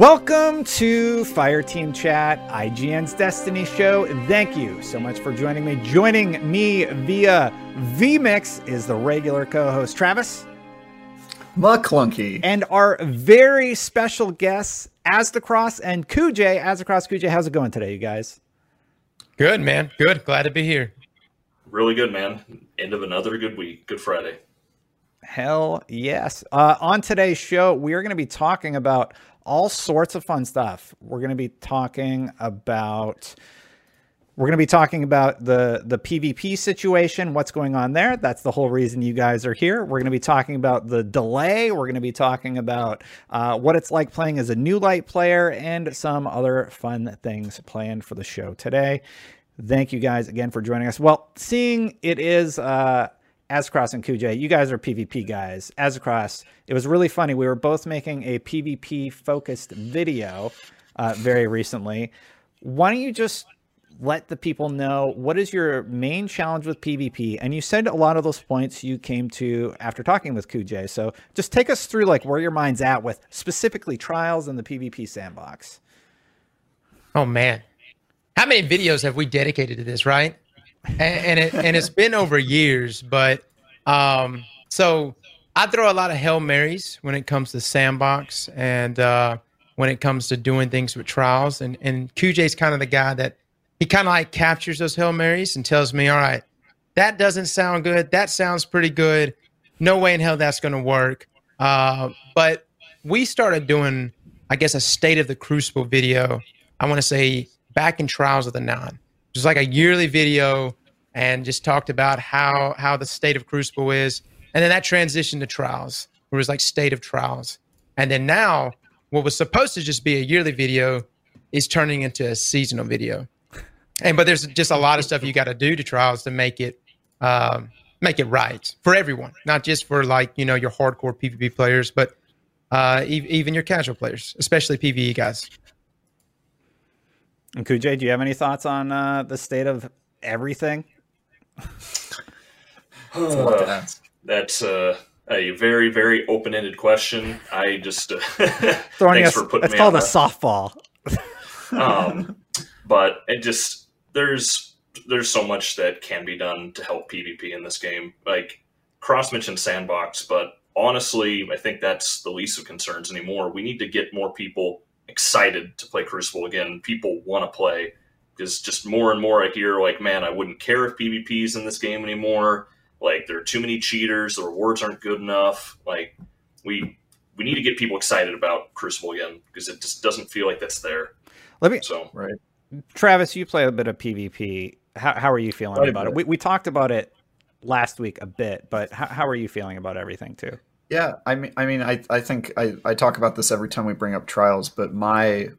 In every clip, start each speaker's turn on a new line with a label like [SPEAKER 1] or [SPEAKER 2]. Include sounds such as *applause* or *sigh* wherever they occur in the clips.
[SPEAKER 1] Welcome to Fireteam Chat, IGN's Destiny show. Thank you so much for joining me. Joining me via vMix is the regular co-host Travis.
[SPEAKER 2] McClunky.
[SPEAKER 1] And our very special guests, Aztecross and Kujay. Aztecross, Kujay, how's it going today, you guys?
[SPEAKER 3] Good, man. Good. Glad to be here.
[SPEAKER 4] Really good, man. End of another good week. Good Friday.
[SPEAKER 1] Hell yes. Uh, on today's show, we are going to be talking about all sorts of fun stuff. We're going to be talking about we're going to be talking about the the PvP situation, what's going on there. That's the whole reason you guys are here. We're going to be talking about the delay. We're going to be talking about uh, what it's like playing as a new light player and some other fun things planned for the show today. Thank you guys again for joining us. Well, seeing it is uh, Aztecross and Kujay, you guys are PvP guys. Aztecross, it was really funny. We were both making a PvP focused video uh, very recently. Why don't you just let the people know what is your main challenge with PvP? And you said a lot of those points you came to after talking with Kujay. So just take us through like where your mind's at with specifically trials in the PvP sandbox.
[SPEAKER 3] Oh man, how many videos have we dedicated to this? Right? And, and it and it's been over years, but um, so I throw a lot of hail marys when it comes to sandbox and uh, when it comes to doing things with trials, and and Kujay's kind of the guy that he kind of like captures those hail marys and tells me, all right, that doesn't sound good, that sounds pretty good, no way in hell that's going to work. Uh, but we started doing, I guess, a state of the Crucible video. I want to say back in Trials of the Nine just like a yearly video and just talked about how how the state of Crucible is, and then that transitioned to trials, where it was like state of trials, and then now what was supposed to just be a yearly video is turning into a seasonal video, and but there's just a lot of stuff you got to do to trials to make it um, make it right for everyone, not just for like you know your hardcore PvP players, but uh, e- even your casual players, especially PVE guys.
[SPEAKER 1] And Kujay, do you have any thoughts on uh, the state of everything?
[SPEAKER 4] uh, that's uh, a very, very open-ended question. I just uh, *laughs*
[SPEAKER 1] throwing us. It's called a softball. *laughs*
[SPEAKER 4] um, but it just there's there's so much that can be done to help PvP in this game. Like Cross mentioned sandbox, but honestly, I think that's the least of concerns anymore. We need to get more people excited to play Crucible again. People want to play because just more and more I hear like, man, I wouldn't care if PvP's in this game anymore. Like there are too many cheaters, the rewards aren't good enough. Like we we need to get people excited about Crucible again because it just doesn't feel like that's there.
[SPEAKER 1] Let me
[SPEAKER 4] so
[SPEAKER 2] right.
[SPEAKER 1] Travis, you play a bit of PvP. How how are you feeling right about it? We we talked about it last week a bit, but how, how are you feeling about everything too?
[SPEAKER 2] Yeah, I mean, I mean, I, I think I, I talk about this every time we bring up trials, but my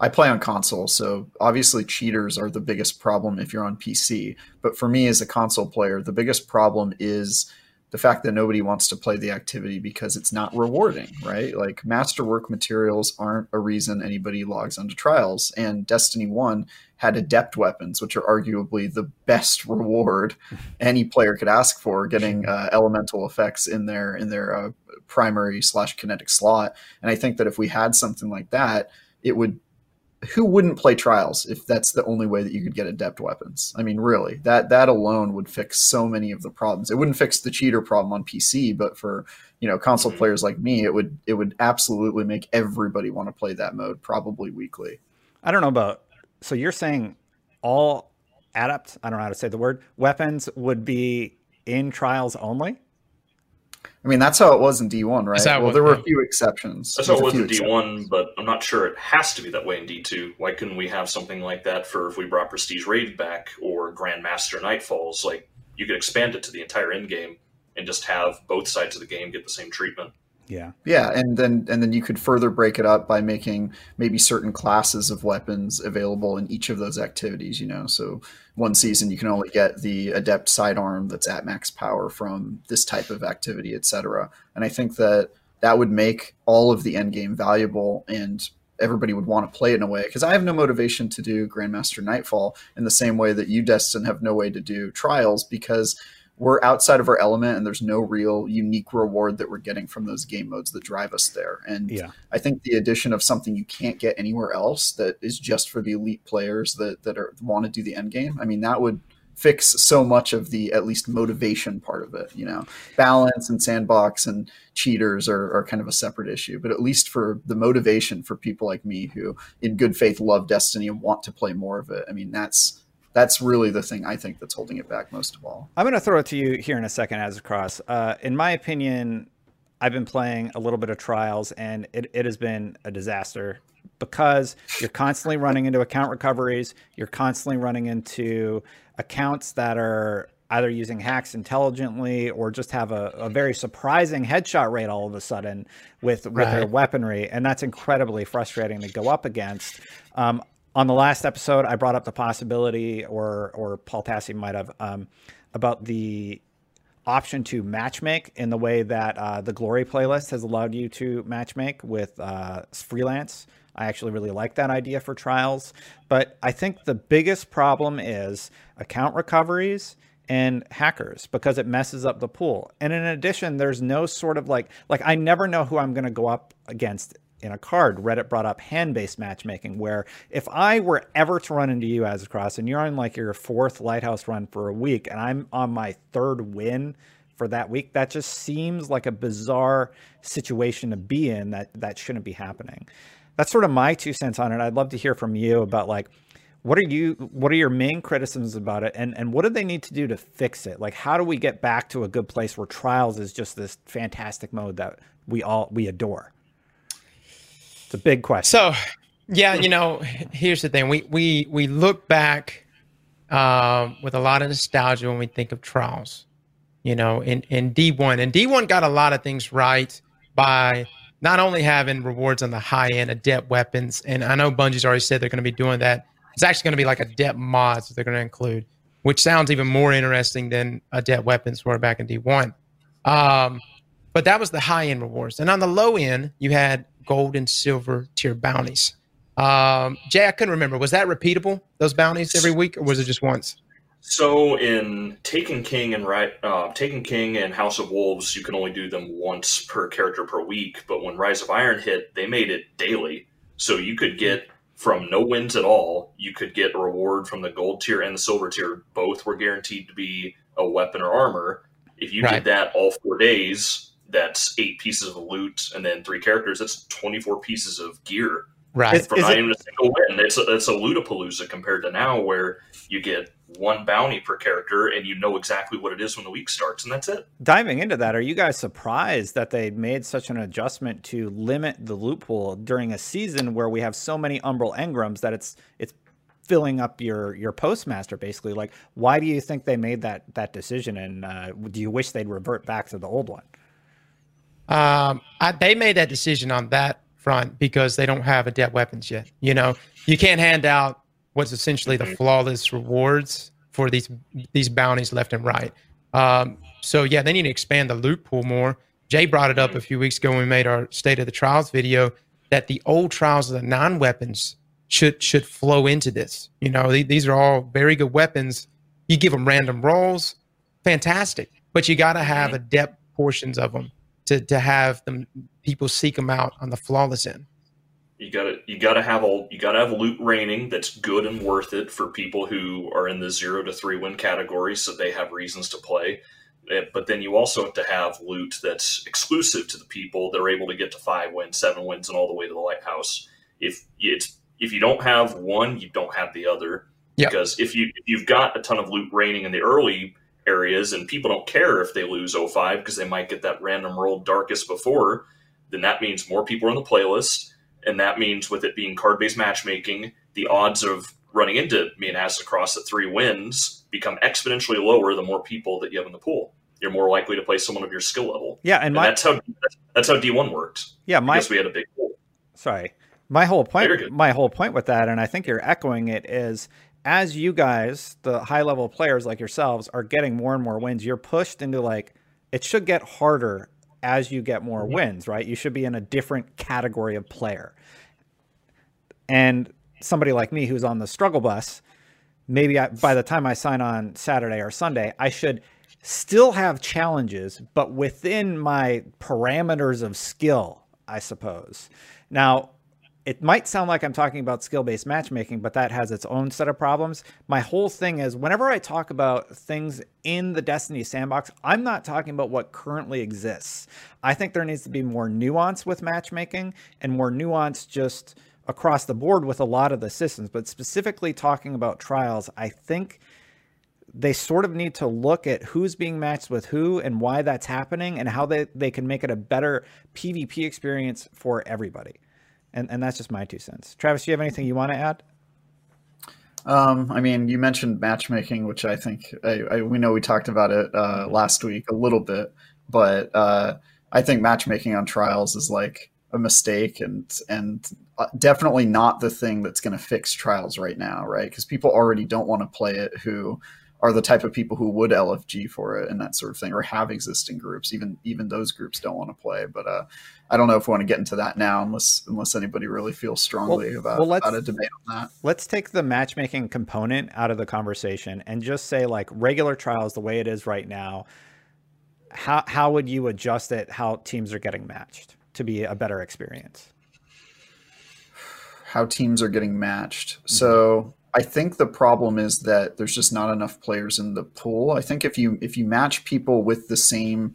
[SPEAKER 2] I play on console, so obviously cheaters are the biggest problem if you're on PC. But for me as a console player, the biggest problem is the fact that nobody wants to play the activity because it's not rewarding, right? Like masterwork materials aren't a reason anybody logs onto trials. And Destiny 1 had adept weapons, which are arguably the best *laughs* reward any player could ask for, getting uh, elemental effects in their in their uh, primary slash kinetic slot. And I think that if we had something like that, it would who wouldn't play trials if that's the only way that you could get adept weapons? I mean, really, that that alone would fix so many of the problems. It wouldn't fix the cheater problem on PC, but for you know console mm-hmm. players like me, it would it would absolutely make everybody want to play that mode, probably weekly.
[SPEAKER 1] I don't know about. So you're saying all adept? I don't know how to say the word. Weapons would be in trials only.
[SPEAKER 2] I mean, that's how it was in D1, right?
[SPEAKER 3] how
[SPEAKER 2] Well,
[SPEAKER 3] was,
[SPEAKER 2] there were
[SPEAKER 3] yeah.
[SPEAKER 2] a few exceptions.
[SPEAKER 4] That's how it
[SPEAKER 2] There's
[SPEAKER 4] was
[SPEAKER 2] a
[SPEAKER 4] in
[SPEAKER 2] few
[SPEAKER 4] D1, but I'm not sure it has to be that way in D2. Why couldn't we have something like that for if we brought Prestige Raid back or Grandmaster Nightfalls? Like, you could expand it to the entire end game and just have both sides of the game get the same treatment.
[SPEAKER 1] Yeah.
[SPEAKER 2] Yeah, and then and then you could further break it up by making maybe certain classes of weapons available in each of those activities. You know, so one season you can only get the adept sidearm that's at max power from this type of activity, etc. And I think that that would make all of the end game valuable and everybody would want to play it in a way because I have no motivation to do Grandmaster Nightfall in the same way that you, Destin, have no way to do Trials because we're outside of our element and there's no real unique reward that we're getting from those game modes that drive us there. And
[SPEAKER 1] Yeah.
[SPEAKER 2] I think the addition of something you can't get anywhere else that is just for the elite players that that are want to do the end game. I mean, that would fix so much of the at least motivation part of it. You know, balance and sandbox and cheaters are, are kind of a separate issue, but at least for the motivation for people like me who, in good faith, love Destiny and want to play more of it. I mean, that's that's really the thing I think that's holding it back most of all.
[SPEAKER 1] I'm going to throw it to you here in a second, Aztecross. Uh, in my opinion, I've been playing a little bit of Trials, and it, it has been a disaster because you're constantly running into account recoveries. You're constantly running into accounts that are either using hacks intelligently or just have a, a very surprising headshot rate all of a sudden with, with their weaponry. And that's incredibly frustrating to go up against. Um, on the last episode, I brought up the possibility, or or Paul Tassi might have, um, about the option to matchmake in the way that uh, the Glory playlist has allowed you to matchmake with uh, freelance. I actually really like that idea for trials, but I think the biggest problem is account recoveries and hackers because it messes up the pool. And in addition, there's no sort of like like I never know who I'm going to go up against in a card. Reddit brought up hand-based matchmaking, where if I were ever to run into you Aztecross and you're on like your fourth lighthouse run for a week and I'm on my third win for that week, that just seems like a bizarre situation to be in that that shouldn't be happening. That's sort of my two cents on it. I'd love to hear from you about like what are you what are your main criticisms about it and and what do they need to do to fix it? Like how do we get back to a good place where trials is just this fantastic mode that we all we adore? It's a big question.
[SPEAKER 3] So, yeah, you know, here's the thing: we we we look back um, with a lot of nostalgia when we think of trials. You know, in in D one, and D one got a lot of things right by not only having rewards on the high end adept weapons, and I know Bungie's already said they're going to be doing that. It's actually going to be like adept mods that they're going to include, which sounds even more interesting than adept weapons were back in D one. Um, but that was the high end rewards, and on the low end, you had gold and silver tier bounties. Um, Jay, I couldn't remember. Was that repeatable? Those bounties every week, or was it just once?
[SPEAKER 4] So in Taken King and right, uh, Taken King and House of Wolves, you can only do them once per character per week. But when Rise of Iron hit, they made it daily, so you could get from no wins at all. You could get a reward from the gold tier and the silver tier. Both were guaranteed to be a weapon or armor. If you
[SPEAKER 3] Right.
[SPEAKER 4] did that all four days, that's eight pieces of loot and then three characters. That's twenty four pieces of gear
[SPEAKER 3] Right.
[SPEAKER 1] Is-
[SPEAKER 4] from not
[SPEAKER 1] it-
[SPEAKER 4] even a single win. It's a, it's a Lootapalooza compared to now, where you get one bounty per character and you know exactly what it is when the week starts, and that's it.
[SPEAKER 1] Diving into that, are you guys surprised that they made such an adjustment to limit the loot pool during a season where we have so many Umbral Engrams that it's it's filling up your your postmaster basically? Like, why do you think they made that that decision? And uh, do you wish they'd revert back to the old one?
[SPEAKER 3] Um, I, they made that decision on that front because they don't have adept weapons yet. You know, you can't hand out what's essentially the flawless rewards for these these bounties left and right. Um, so yeah, they need to expand the loot pool more. Jay brought it up a few weeks ago when we made our state of the trials video that the old trials of the Nine weapons should should flow into this. You know, the- these are all very good weapons. You give them random rolls, fantastic, but you got to have adept portions of them to to have them people seek them out on the flawless end.
[SPEAKER 4] You gotta you gotta have all you gotta have loot raining that's good and worth it for people who are in the zero to three win category, so they have reasons to play. Eh, But then you also have to have loot that's exclusive to the people that are able to get to five wins, seven wins, and all the way to the lighthouse. If it's if you don't have one, you don't have the other.
[SPEAKER 3] Yeah.
[SPEAKER 4] Because if you if you've got a ton of loot raining in the early areas and people don't care if they lose 05 because they might get that random roll darkest before, then that means more people are on the playlist. And that means with it being card based matchmaking, the odds of running into me and Aztecross at three wins become exponentially lower the more people that you have in the pool. You're more likely to play someone of your skill level.
[SPEAKER 1] Yeah, and,
[SPEAKER 4] And
[SPEAKER 1] my
[SPEAKER 4] that's how that's how D1 worked.
[SPEAKER 1] yeah my
[SPEAKER 4] Because we had a big pool.
[SPEAKER 1] sorry my whole point my whole point with that and i think you're echoing it is as you guys the high level players like yourselves are getting more and more wins you're pushed into like it should get harder as you get more wins right? You should be in a different category of player. And somebody like me who's on the struggle bus maybe I, by the time i sign on saturday or sunday i should still have challenges but within my parameters of skill i suppose. Now it might sound like I'm talking about skill based matchmaking, but that has its own set of problems. My whole thing is whenever I talk about things in the Destiny sandbox, I'm not talking about what currently exists. I think there needs to be more nuance with matchmaking and more nuance just across the board with a lot of the systems. But specifically talking about trials, I think they sort of need to look at who's being matched with who and why that's happening and how they, they can make it a better PvP experience for everybody. And, and that's just my two cents. Travis, do you have anything you want to add?
[SPEAKER 2] Um, I mean, you mentioned matchmaking, which I think I, I, we know we talked about it uh, last week a little bit, but uh, I think matchmaking on trials is like a mistake and and uh, definitely not the thing that's going to fix trials right now, right? Because people already don't want to play it who are the type of people who would LFG for it and that sort of thing, or have existing groups. Even even those groups don't want to play. But uh, I don't know if we want to get into that now, unless unless anybody really feels strongly
[SPEAKER 1] Well-
[SPEAKER 2] about,
[SPEAKER 1] well,
[SPEAKER 2] about a debate on that.
[SPEAKER 1] Let's take the matchmaking component out of the conversation and just say like regular trials the way it is right now. How how would you adjust it how teams are getting matched to be a better experience?
[SPEAKER 2] how teams are getting matched. So I think the problem is that there's just not enough players in the pool. I think if you if you match people with the same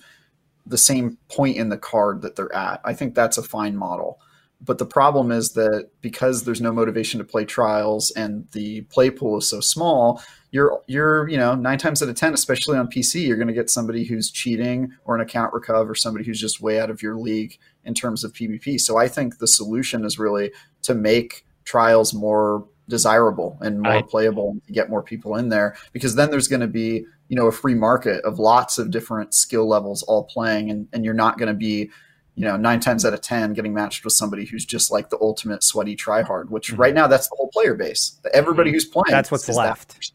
[SPEAKER 2] the same point in the card that they're at, I think that's a fine model. But the problem is that because there's no motivation to play trials and the play pool is so small, you're you're you know nine times out of ten, especially on PC, you're going to get somebody who's cheating or an account recover, or somebody who's just way out of your league in terms of PvP. So I think the solution is really to make trials more desirable and more
[SPEAKER 3] Right.
[SPEAKER 2] playable and to get more people in there because then there's going to be you know a free market of lots of different skill levels all playing and, and you're not going to be you know nine times out of ten getting matched with somebody who's just like the ultimate sweaty tryhard which
[SPEAKER 1] Mhm.
[SPEAKER 2] right now that's the whole player base everybody who's playing
[SPEAKER 1] That's what's
[SPEAKER 2] is that
[SPEAKER 1] left.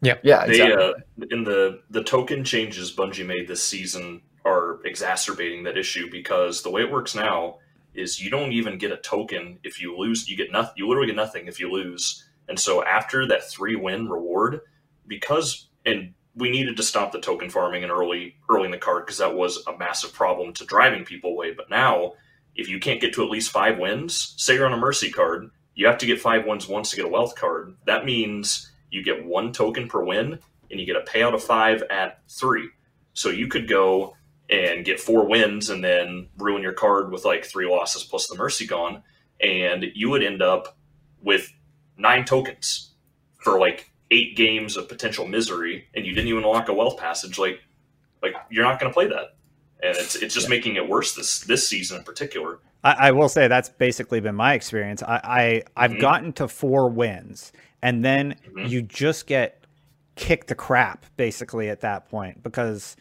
[SPEAKER 3] Yeah.
[SPEAKER 2] yeah
[SPEAKER 4] They
[SPEAKER 2] exactly.
[SPEAKER 4] uh, in the the token changes Bungie made this season are exacerbating that issue because the way it works now is you don't even get a token if you lose. You get nothing. You literally get nothing if you lose. And so after that three win reward, because and we needed to stop the token farming in early early in the card because that was a massive problem to driving people away. But now, if you can't get to at least five wins, say you're on a mercy card, you have to get five wins once to get a wealth card. That means you get one token per win, and you get a payout of five at three. So you could go and get four wins and then ruin your card with like three losses plus the mercy gone, and you would end up with nine tokens for like eight games of potential misery, and you didn't even unlock a wealth passage. Like, like you're not going to play that, and it's it's just making it worse this this season in particular.
[SPEAKER 1] I, I will say that's basically been my experience. I, I I've
[SPEAKER 4] Mhm.
[SPEAKER 1] gotten to four wins, and then
[SPEAKER 4] Mhm.
[SPEAKER 1] you just get kicked the crap basically at that point because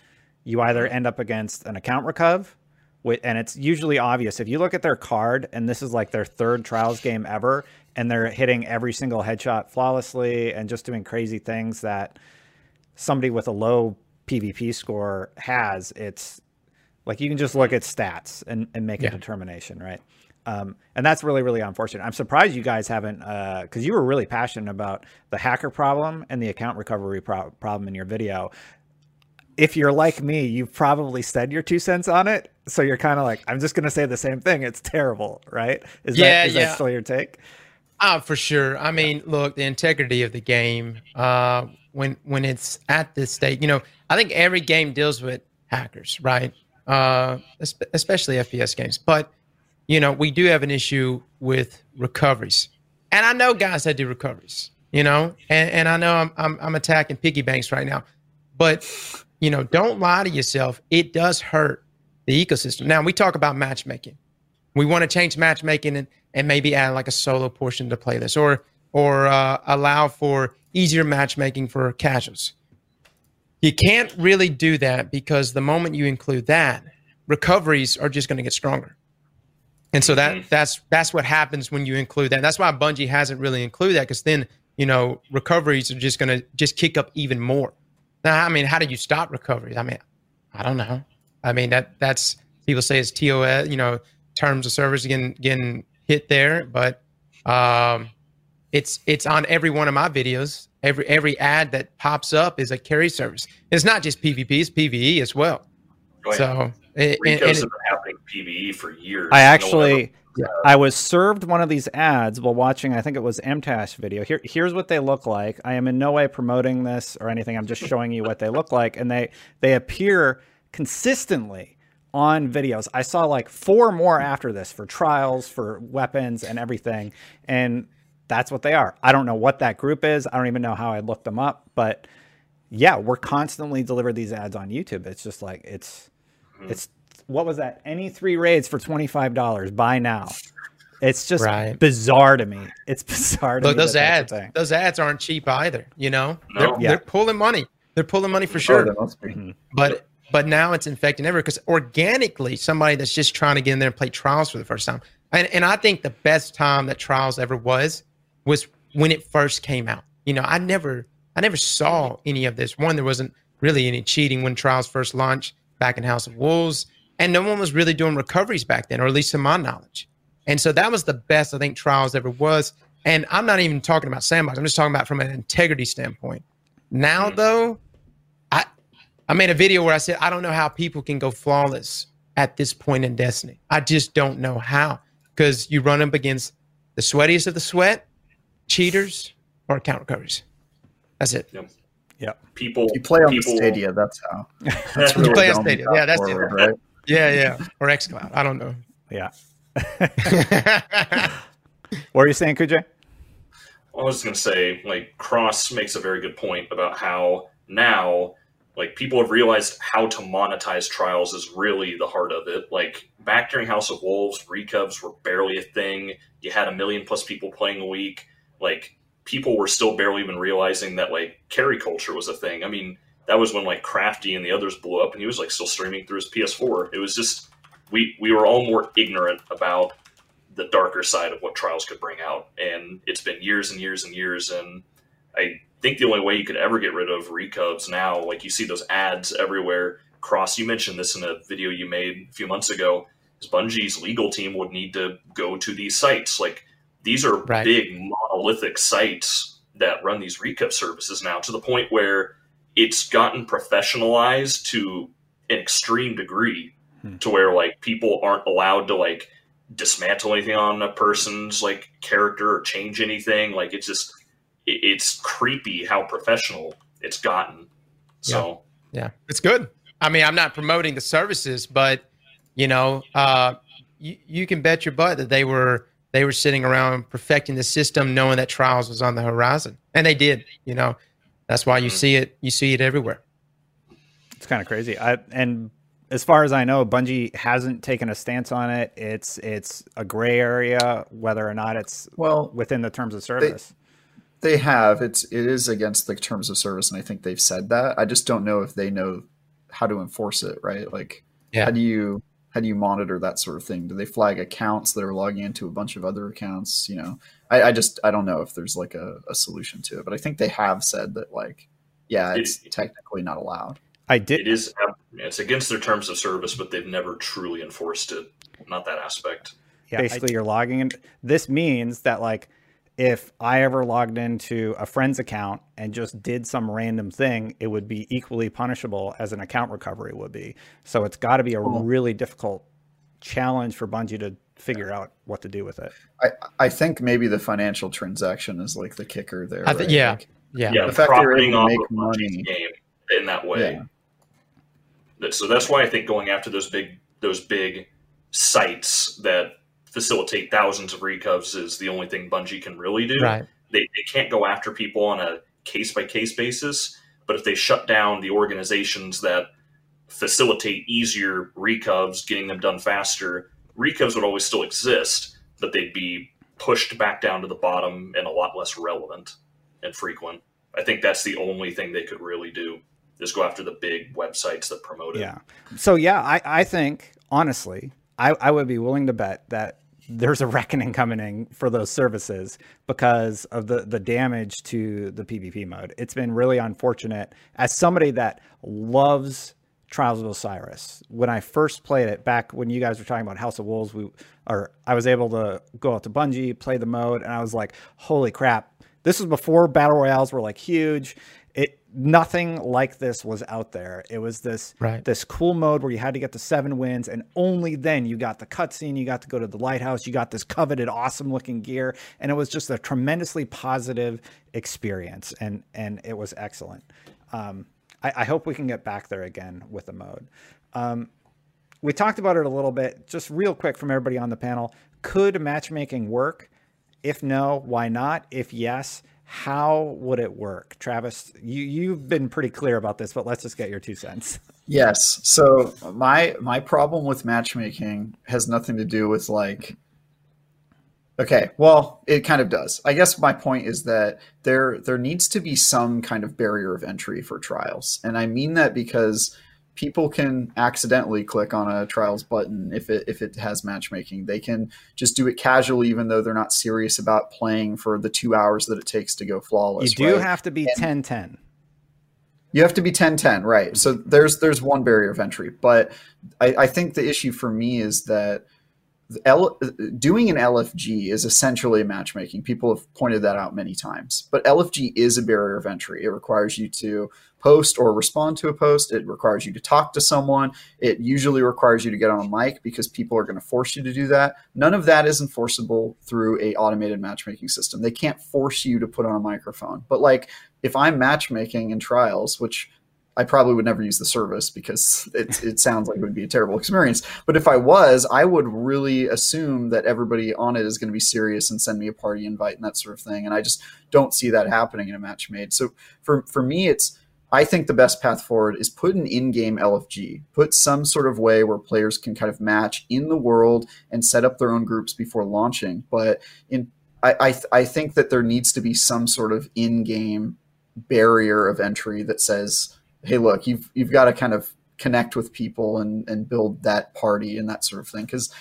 [SPEAKER 1] you either end up against an account recov, and it's usually obvious if you look at their card, and this is like their third trials game ever, and they're hitting every single headshot flawlessly and just doing crazy things that somebody with a low PvP score has. It's like you can just look at stats and, and make
[SPEAKER 3] Yeah.
[SPEAKER 1] a determination, right? Um, and that's really, really unfortunate. I'm surprised you guys haven't, because you were really passionate about the hacker problem and the account recovery pro- problem in your video. If you're like me, you've probably said your two cents on it. So you're kind of like, I'm just going to say the same thing. It's terrible, right? Is,
[SPEAKER 3] Yeah,
[SPEAKER 1] that, is
[SPEAKER 3] yeah.
[SPEAKER 1] that still your take?
[SPEAKER 3] Ah, for sure. I mean, look, the integrity of the game, uh, when when it's at this state, you know, I think every game deals with hackers, right? Uh, especially FPS games. But you know, we do have an issue with recoveries, and I know guys that do recoveries, you know, and, and I know I'm, I'm I'm attacking piggy banks right now, but you know, don't lie to yourself. It does hurt the ecosystem. Now we talk about matchmaking. We want to change matchmaking and, and maybe add like a solo portion to playlist or or uh, allow for easier matchmaking for casuals. You can't really do that because the moment you include that, recoveries are just going to get stronger. And so that
[SPEAKER 4] Mhm.
[SPEAKER 3] that's that's what happens when you include that. That's why Bungie hasn't really included that because then you know recoveries are just going to just kick up even more. Now, I mean, how do you stop recoveries? I mean, I don't know. I mean that that's people say it's TOS, you know, terms of service getting getting hit there, but um, it's it's on every one of my videos. Every every ad that pops up is a carry service. It's not just PvP; it's PVE as well.
[SPEAKER 4] Oh, yeah.
[SPEAKER 3] So it, and- and
[SPEAKER 4] have been happening PVE for years.
[SPEAKER 1] I
[SPEAKER 4] No
[SPEAKER 1] actually,
[SPEAKER 3] Yeah.
[SPEAKER 1] I was served one of these ads while watching. I think it was MTash video. Here, here's what they look like. I am in no way promoting this or anything. I'm just showing you what they look like, and they they appear consistently on videos. I saw like four more after this for trials, for weapons, and everything, and that's what they are. I don't know what that group is. I don't even know how I looked them up, but yeah, we're constantly delivered these ads on YouTube. It's just like it's mm-hmm. it's what was that? Any three raids for twenty five dollars. Buy now. It's just
[SPEAKER 3] Right.
[SPEAKER 1] bizarre to me. It's *laughs* bizarre to
[SPEAKER 3] Look,
[SPEAKER 1] me.
[SPEAKER 3] those
[SPEAKER 1] that
[SPEAKER 3] ads,
[SPEAKER 1] that's a thing.
[SPEAKER 3] those ads aren't cheap either. You know,
[SPEAKER 4] No.
[SPEAKER 3] they're,
[SPEAKER 1] Yeah.
[SPEAKER 3] they're pulling money. They're pulling money for
[SPEAKER 2] Oh,
[SPEAKER 3] sure.
[SPEAKER 2] there must be. Mm-hmm.
[SPEAKER 3] but but now it's infecting everyone because organically, somebody that's just trying to get in there and play trials for the first time, and and I think the best time that trials ever was was when it first came out. You know, I never I never saw any of this. One, there wasn't really any cheating when trials first launched back in House of Wolves, and no one was really doing recoveries back then, or at least to my knowledge. And so that was the best I think trials ever was. And I'm not even talking about sandbox. I'm just talking about from an integrity standpoint. Now mm-hmm. though, I I made a video where I said I don't know how people can go flawless at this point in Destiny. I just don't know how because you run up against the sweatiest of the sweat, cheaters, or account recoveries. That's it.
[SPEAKER 1] Yep.
[SPEAKER 4] people
[SPEAKER 2] You play on
[SPEAKER 4] people,
[SPEAKER 2] Stadia. That's how. *laughs* That's
[SPEAKER 3] You play on
[SPEAKER 2] the only
[SPEAKER 3] Stadia. Yeah, that's it.
[SPEAKER 2] forward, right.
[SPEAKER 3] Yeah, yeah. Or XCloud. I don't know.
[SPEAKER 1] Yeah. *laughs* *laughs* What are you saying, Kujay?
[SPEAKER 4] I was going to say, like, Cross makes a very good point about how now, like, people have realized how to monetize trials is really the heart of it. Like, back during House of Wolves, recovs were barely a thing. You had a million plus people playing a week. Like, people were still barely even realizing that, like, carry culture was a thing. I mean, that was when, like, Crafty and the others blew up, and he was, like, still streaming through his PS4. It was just, we, we were all more ignorant about the darker side of what trials could bring out and it's been years and years and years and i think the only way you could ever get rid of recovs now like you see those ads everywhere cross you mentioned this in a video you made a few months ago is bungie's legal team would need to go to these sites like these are
[SPEAKER 3] Right.
[SPEAKER 4] big monolithic sites that run these recov services now to the point where it's gotten professionalized to an extreme degree
[SPEAKER 1] Hmm.
[SPEAKER 4] to where like people aren't allowed to like dismantle anything on a person's like character or change anything like it's just it, it's creepy how professional it's gotten so
[SPEAKER 3] Yeah, it's good. I mean, I'm not promoting the services, but you know, uh, you, you can bet your butt that they were they were sitting around perfecting the system, knowing that trials was on the horizon, and they did. You know, that's why you
[SPEAKER 4] Mhm.
[SPEAKER 3] see it. You see it everywhere.
[SPEAKER 1] It's kind of crazy. I and as far as I know, Bungie hasn't taken a stance on it. It's it's a gray area whether or not it's
[SPEAKER 2] Well,
[SPEAKER 1] within the terms of service.
[SPEAKER 2] they have. It's it is against the terms of service, and I think they've said that. I just don't know if they know how to enforce it. Right? Like,
[SPEAKER 3] Yeah.
[SPEAKER 2] how do you how do you monitor that sort of thing? Do they flag accounts that are logging into a bunch of other accounts? You know, I, I just I don't know if there's like a, a solution to it, but I think they have said that like, yeah, it's
[SPEAKER 4] It-
[SPEAKER 2] technically not allowed.
[SPEAKER 1] I did.
[SPEAKER 4] it is it's against their terms of service but they've never truly enforced it not that aspect
[SPEAKER 1] Yeah, basically you're logging in. This means that like if I ever logged into a friend's account and just did some random thing, it would be equally punishable as an account recovery would be. So it's got to be a
[SPEAKER 2] Cool.
[SPEAKER 1] really difficult challenge for Bungie to figure out what to do with it.
[SPEAKER 2] I I think maybe the financial transaction is like the kicker there.
[SPEAKER 3] I thi-
[SPEAKER 2] right?
[SPEAKER 3] yeah.
[SPEAKER 2] Like,
[SPEAKER 3] Yeah.
[SPEAKER 4] yeah
[SPEAKER 2] The fact they're
[SPEAKER 4] profiting
[SPEAKER 2] able to make
[SPEAKER 4] of Bungie's
[SPEAKER 2] money.
[SPEAKER 4] game in that way
[SPEAKER 2] Yeah.
[SPEAKER 4] So that's why i think going after those big those big sites that facilitate thousands of recovs is the only thing bungie can really do
[SPEAKER 3] Right.
[SPEAKER 4] they, they can't go after people on a case by case basis But if they shut down the organizations that facilitate easier recovs, getting them done faster, recovs would always still exist, but they'd be pushed back down to the bottom and a lot less relevant and frequent. I think that's the only thing they could really do is go after the big websites that promote it.
[SPEAKER 1] Yeah. So yeah, I, I think honestly, I, I would be willing to bet that there's a reckoning coming in for those services because of the the damage to the PvP mode. It's been really unfortunate as somebody that loves Trials of Osiris. When I first played it back when you guys were talking about House of Wolves, we or I was able to go out to Bungie, play the mode, and I was like, holy crap. This was before battle royales were like huge. It nothing like this was out there. It was this
[SPEAKER 3] Right.
[SPEAKER 1] this cool mode where you had to get the seven wins, and only then you got the cutscene, you got to go to the lighthouse, you got this coveted, awesome looking gear, and it was just a tremendously positive experience, and and it was excellent. Um, I, I hope we can get back there again with the mode. Um, we talked about it a little bit, just real quick from everybody on the panel. Could matchmaking work? If no, why not? If yes, how would it work? Travis, you you've been pretty clear about this, but let's just get your two cents.
[SPEAKER 2] Yes. So my my problem with matchmaking has nothing to do with like Okay, well, it kind of does. I guess my point is that there there needs to be some kind of barrier of entry for trials. And I mean that because people can accidentally click on a trials button if it if it has matchmaking. They can just do it casually even though they're not serious about playing for the 2 hours that it takes to go flawless,
[SPEAKER 1] you do
[SPEAKER 2] right?
[SPEAKER 1] have to be 10 10.
[SPEAKER 2] You have to be 10-10, right? So there's there's one barrier of entry, but I, I think the issue for me is that L, doing an LFG is essentially a matchmaking. People have pointed that out many times, but LFG is a barrier of entry. It requires you to post or respond to a post. It requires you to talk to someone. It usually requires you to get on a mic because people are going to force you to do that. None of that is enforceable through a automated matchmaking system. They can't force you to put on a microphone. But like if I'm matchmaking in trials, which I probably would never use the service because it, it sounds like it would be a terrible experience. But if I was, I would really assume that everybody on it is going to be serious and send me a party invite and that sort of thing. And I just don't see that happening in a match made. So for, for me, it's, I think the best path forward is put an in-game LFG, put some sort of way where players can kind of match in the world and set up their own groups before launching. But in I, I, I think that there needs to be some sort of in-game barrier of entry that says, hey, look, you've you've got to kind of connect with people and and build that party and that sort of thing. Because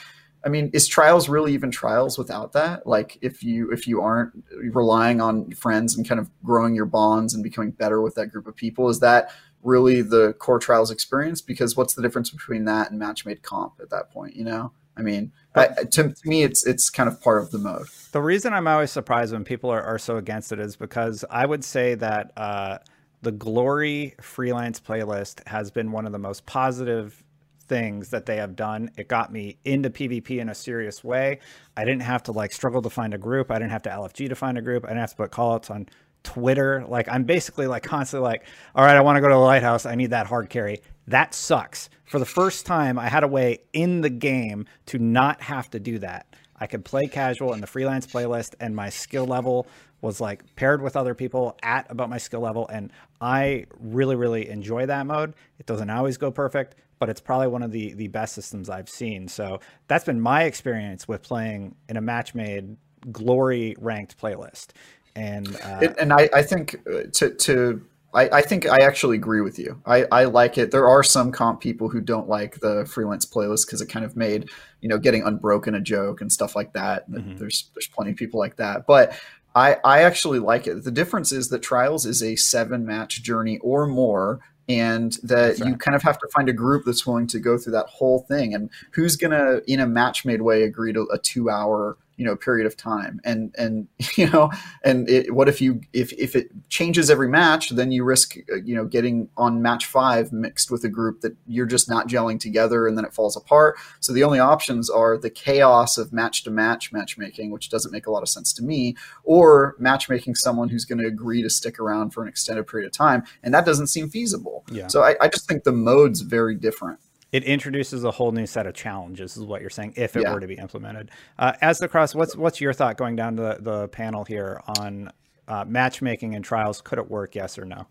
[SPEAKER 2] I mean, is trials really even trials without that? Like if you if you aren't relying on friends and kind of growing your bonds and becoming better with that group of people, is that really the core trials experience? Because what's the difference between that and match made comp at that point? You know, I mean, I, to, to me, it's it's kind of part of the mode.
[SPEAKER 1] The reason I'm always surprised when people are, are so against it is because I would say that uh, the Glory freelance playlist has been one of the most positive things that they have done. It got me into PvP in a serious way. I didn't have to like struggle to find a group. I didn't have to LFG to find a group. I didn't have to put callouts on Twitter. Like I'm basically like constantly like, all right, I want to go to the lighthouse. I need that hard carry. That sucks. For the first time, I had a way in the game to not have to do that. I could play casual in the freelance playlist, and my skill level was like paired with other people at about my skill level. And I really, really enjoy that mode. It doesn't always go perfect, but it's probably one of the, the best systems I've seen. So that's been my experience with playing in a match made glory ranked playlist. And, uh,
[SPEAKER 2] It, and I, I think uh, to to I, I think I actually agree with you. I, I like it. There are some comp people who don't like the freelance playlist because it kind of made you know getting unbroken a joke and stuff like that.
[SPEAKER 1] Mhm.
[SPEAKER 2] There's there's plenty of people like that, but I I actually like it. The difference is that Trials is a seven match journey or more. And that
[SPEAKER 1] That's
[SPEAKER 2] you kind of have to find a group that's willing to go through that whole thing. And who's gonna, in a match made way, agree to a two hour, you know, period of time? And and *laughs* you know, and it, what if you if if it changes every match then you risk uh, you know getting on match five mixed with a group that you're just not gelling together and then it falls apart so the only options are the chaos of match to match matchmaking which doesn't make a lot of sense to me or matchmaking someone who's going to agree to stick around for an extended period of time and that doesn't seem feasible
[SPEAKER 1] Yeah.
[SPEAKER 2] so I, I just think the mode's very different
[SPEAKER 1] it introduces a whole new set of challenges, is what you're saying, if it
[SPEAKER 2] Yeah.
[SPEAKER 1] were to be implemented. Uh, Aztecross, what's what's your thought going down to the, the panel here on uh, matchmaking and trials? Could it work? Yes or no?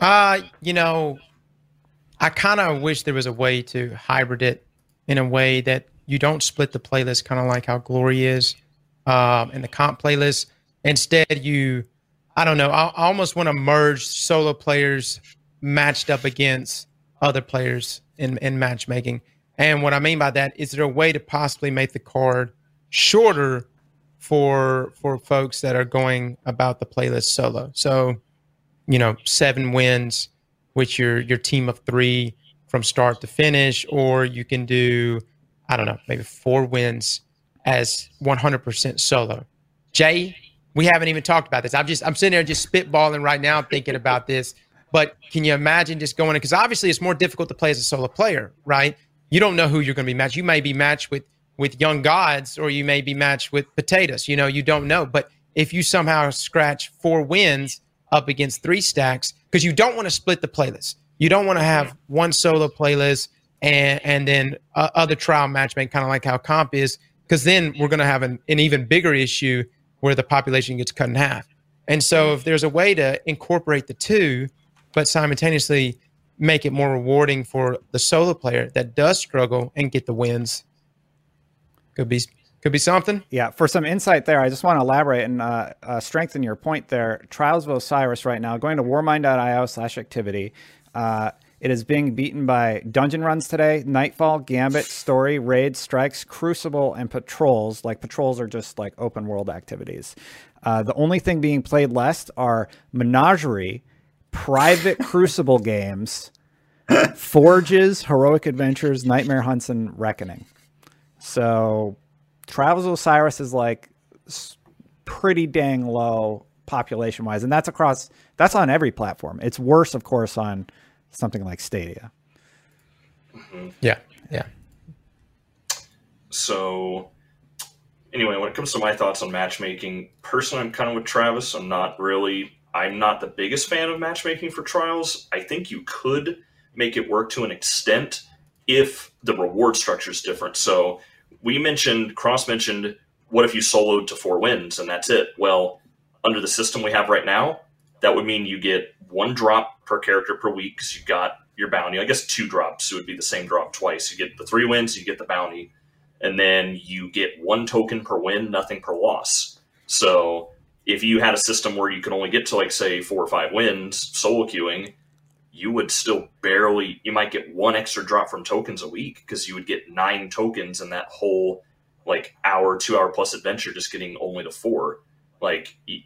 [SPEAKER 3] Uh, you know, I kind of wish there was a way to hybrid it in a way that you don't split the playlist, kind of like how Glory is um, in the comp playlist. Instead, you, I don't know, I, I almost want to merge solo players matched up against other players in, in matchmaking. And what I mean by that is there a way to possibly make the card shorter for for folks that are going about the playlist solo? So, you know, seven wins with your your team of three from start to finish, or you can do, I don't know, maybe four wins as 100% solo. Jay, we haven't even talked about this. I'm just I'm sitting there just spitballing right now, thinking about this. But can you imagine just going? In? Because obviously, it's more difficult to play as a solo player, right? You don't know who you're going to be matched. You may be matched with with young gods, or you may be matched with potatoes. You know, you don't know. But if you somehow scratch four wins up against three stacks, because you don't want to split the playlist. You don't want to have one solo playlist and and then uh, other trial matchmaking, kind of like how comp is, because then we're going to have an, an even bigger issue where the population gets cut in half. And so, if there's a way to incorporate the two, but simultaneously make it more rewarding for the solo player that does struggle and get the wins, could be could be something.
[SPEAKER 1] Yeah, for some insight there, I just want to elaborate and uh, uh, strengthen your point there. Trials of Osiris right now, going to warmind.io slash activity. Uh, it is being beaten by dungeon runs today, Nightfall, Gambit, Story, Raid, Strikes, Crucible, and Patrols. Like patrols are just like open world activities. Uh, the only thing being played less are Menagerie, private Crucible games, Forges, Heroic Adventures, Nightmare Hunts, and Reckoning. So Trials of Osiris is like pretty dang low population wise, and that's across that's on every platform. It's worse, of course, on something like Stadia.
[SPEAKER 3] Mm-hmm. Yeah, yeah.
[SPEAKER 4] So, anyway, when it comes to my thoughts on matchmaking, personally, I'm kind of with Travis. I'm not really. I'm not the biggest fan of matchmaking for trials. I think you could make it work to an extent if the reward structure is different. So we mentioned Cross mentioned what if you soloed to four wins and that's it? Well, under the system we have right now, that would mean you get one drop per character per week because you got your bounty. I guess two drops. It would be the same drop twice. You get the three wins, you get the bounty, and then you get one token per win, nothing per loss. So if you had a system where you could only get to like say four or five wins solo queuing, you would still barely you might get one extra drop from tokens a week because you would get nine tokens in that whole like hour two hour plus adventure just getting only to four. Like it,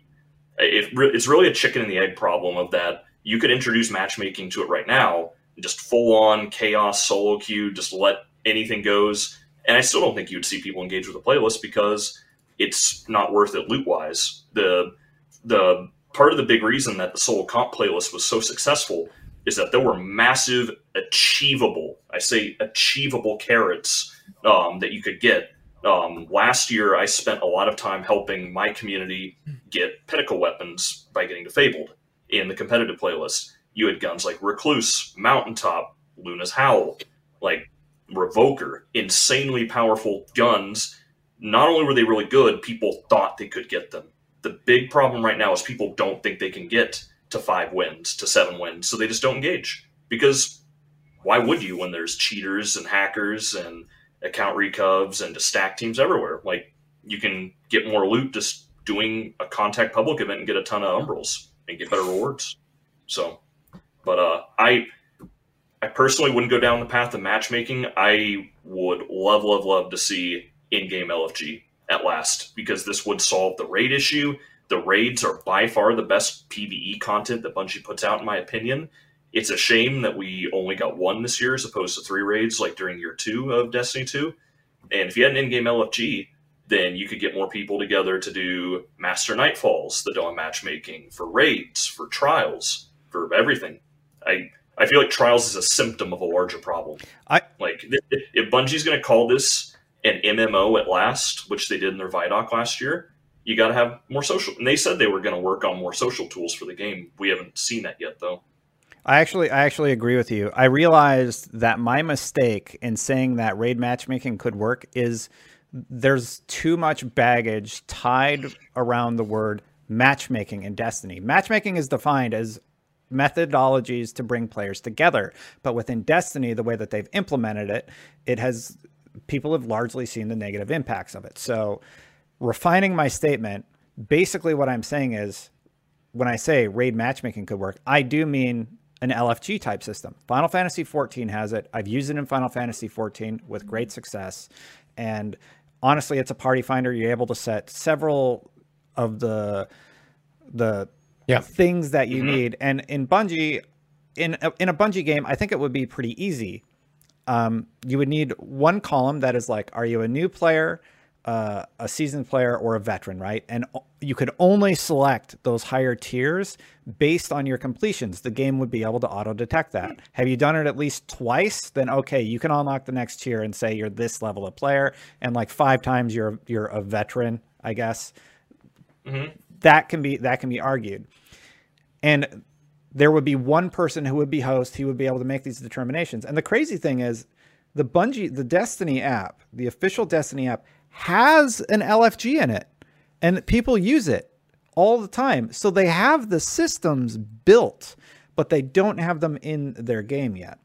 [SPEAKER 4] it's really a chicken and the egg problem of that you could introduce matchmaking to it right now just full on chaos solo queue just let anything goes. And i still don't think you would see people engage with the playlist because it's not worth it loot wise the the part of the big reason that the solo comp playlist was so successful is that there were massive achievable, I say achievable carrots um, that you could get. Um, last year, I spent a lot of time helping my community get pinnacle weapons by getting to Fabled in the competitive playlist. You had guns like Recluse, Mountaintop, Luna's Howl, like Revoker, insanely powerful guns. Not only were they really good, people thought they could get them. The big problem right now is people don't think they can get to five wins, to seven wins. So they just don't engage because why would you when there's cheaters and hackers and account recovs and just stack teams everywhere? Like you can get more loot just doing a contact public event and get a ton of umbrals and get better rewards. So, but uh, I I personally wouldn't go down the path of matchmaking. I would love, love, love to see in-game LFG at last because this would solve the raid issue the raids are by far the best PVE content that Bungie puts out, in my opinion. It's a shame that we only got one this year as opposed to three raids like during year two of Destiny 2. And if you had an in game LFG, then you could get more people together to do Master Nightfalls, the Dawn matchmaking, for raids, for trials, for everything. I I feel like trials is a symptom of a larger problem.
[SPEAKER 1] I
[SPEAKER 4] like if Bungie's going to call this an MMO at last, which they did in their Vidoc last year, you got to have more social. And they said they were going to work on more social tools for the game. We haven't seen that yet, though.
[SPEAKER 1] I actually, I actually agree with you. I realized that my mistake in saying that raid matchmaking could work is there's too much baggage tied around the word matchmaking in Destiny. Matchmaking is defined as methodologies to bring players together. But within Destiny, the way that they've implemented it, it has people have largely seen the negative impacts of it. So, refining my statement, basically what I'm saying is when I say raid matchmaking could work, I do mean an LFG type system. Final Fantasy 14 has it. I've used it in Final Fantasy 14 with great mm-hmm. success. And honestly, it's a party finder. You're able to set several of the the
[SPEAKER 3] Yeah.
[SPEAKER 1] things that you mm-hmm. need. And in Bungie, in a, in a Bungie game, I think it would be pretty easy. Um, you would need one column that is like, are you a new player, uh, a seasoned player, or a veteran, right? And you could only select those higher tiers based on your completions. The game would be able to auto detect that. Have you done it at least twice? Then okay, you can unlock the next tier and say you're this level of player, and like five times you're you're a veteran, I guess that can be that can be argued and there would be one person who would be host he would be able to make these determinations and the crazy thing is the bungie the destiny app the official destiny app has an lfg in it and people use it all the time so they have the systems built but they don't have them in their game yet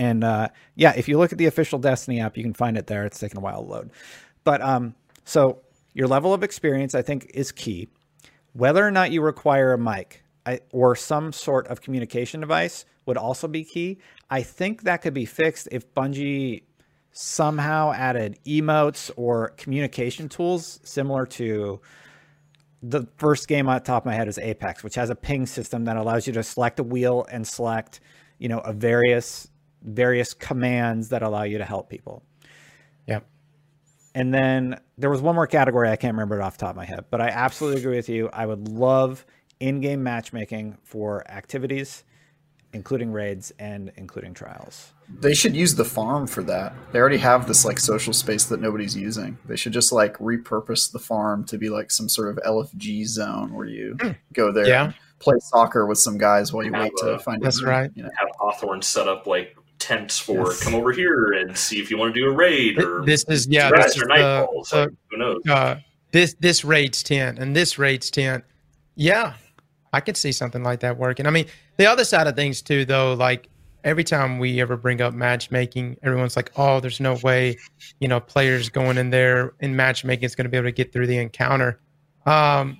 [SPEAKER 1] and uh, yeah, if you look at the official Destiny app, you can find it there. It's taking a while to load. But um, so your level of experience, I think, is key. Whether or not you require a mic I, or some sort of communication device would also be key. I think that could be fixed if Bungie somehow added emotes or communication tools similar to the first game on the top of my head is Apex, which has a ping system that allows you to select a wheel and select, you know, a various various commands that allow you to help people.
[SPEAKER 3] Yep.
[SPEAKER 1] And then there was one more category I can't remember it off the top of my head, but I absolutely agree with you. I would love in-game matchmaking for activities, including raids and including trials.
[SPEAKER 2] They should use the farm for that. They already have this like social space that nobody's using. They should just like repurpose the farm to be like some sort of LFG zone where you go there,
[SPEAKER 3] Yeah.
[SPEAKER 2] and play soccer with some guys while you
[SPEAKER 4] Have
[SPEAKER 2] wait to
[SPEAKER 4] a-
[SPEAKER 2] find.
[SPEAKER 3] That's
[SPEAKER 2] a,
[SPEAKER 3] right.
[SPEAKER 2] You know,
[SPEAKER 4] Have Hawthorne set up like tents for
[SPEAKER 1] Yes.
[SPEAKER 4] come over here and see if you want to do a raid or
[SPEAKER 3] This is yeah. This is
[SPEAKER 4] or
[SPEAKER 3] the,
[SPEAKER 4] nightfalls.
[SPEAKER 3] the-
[SPEAKER 4] like, who knows?
[SPEAKER 3] uh, this this rates ten and this rates ten. Yeah, I could see something like that working. I mean, the other side of things too, though, like every time we ever bring up matchmaking, everyone's like, "Oh, there's no way, you know, players going in there in matchmaking is going to be able to get through the encounter." Um,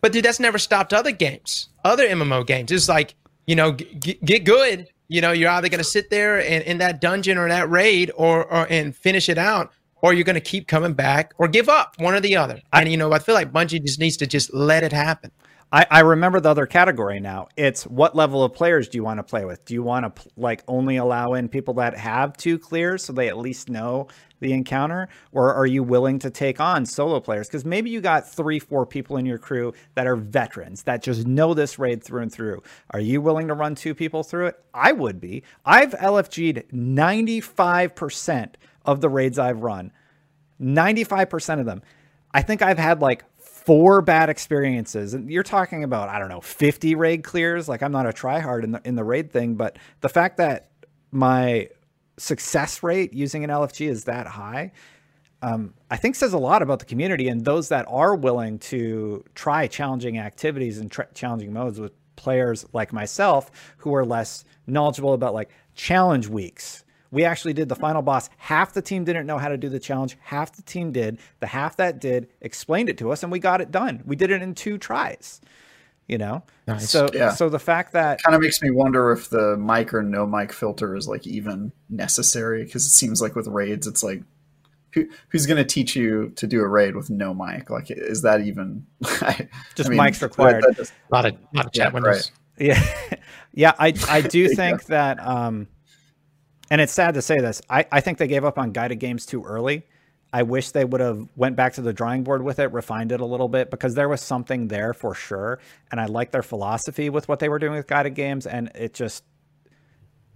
[SPEAKER 3] but dude, that's never stopped other games, other MMO games. It's like, you know, g- g- get good. You know, you're either going to sit there and in that dungeon or that raid, or, or and finish it out, or you're going to keep coming back or give up, one or the other. And you know, I feel like Bungie just needs to just let it happen.
[SPEAKER 1] I, I remember the other category now. It's what level of players do you want to play with? Do you want to like only allow in people that have two clears so they at least know the encounter, or are you willing to take on solo players? Because maybe you got three, four people in your crew that are veterans that just know this raid through and through. Are you willing to run two people through it? I would be. I've LFG'd ninety five percent of the raids I've run. 95% of them. I think I've had like four bad experiences. And you're talking about, I don't know, 50 raid clears. Like I'm not a tryhard in the in the raid thing, but the fact that my success rate using an LFG is that high, um, I think says a lot about the community and those that are willing to try challenging activities and tr- challenging modes with players like myself who are less knowledgeable about like challenge weeks. We actually did the final boss. Half the team didn't know how to do the challenge. Half the team did. The half that did explained it to us, and we got it done. We did it in two tries. You know,
[SPEAKER 3] Nice.
[SPEAKER 1] so
[SPEAKER 2] Yeah.
[SPEAKER 1] so the fact that
[SPEAKER 2] kind of makes me wonder if the mic or no mic filter is like even necessary because it seems like with raids, it's like. Who, who's going to teach you to do a raid with no mic? Like, is that even *laughs* I,
[SPEAKER 1] Just
[SPEAKER 2] I mean,
[SPEAKER 1] mics required.
[SPEAKER 2] that- that just-
[SPEAKER 3] A lot of, lot of chat
[SPEAKER 2] Yeah,
[SPEAKER 3] windows.
[SPEAKER 1] Yeah, *laughs* yeah. I I do *laughs* think that, um, and it's sad to say this. I I think they gave up on guided games too early. I wish they would have went back to the drawing board with it, refined it a little bit because there was something there for sure, and I like their philosophy with what they were doing with guided games, and it just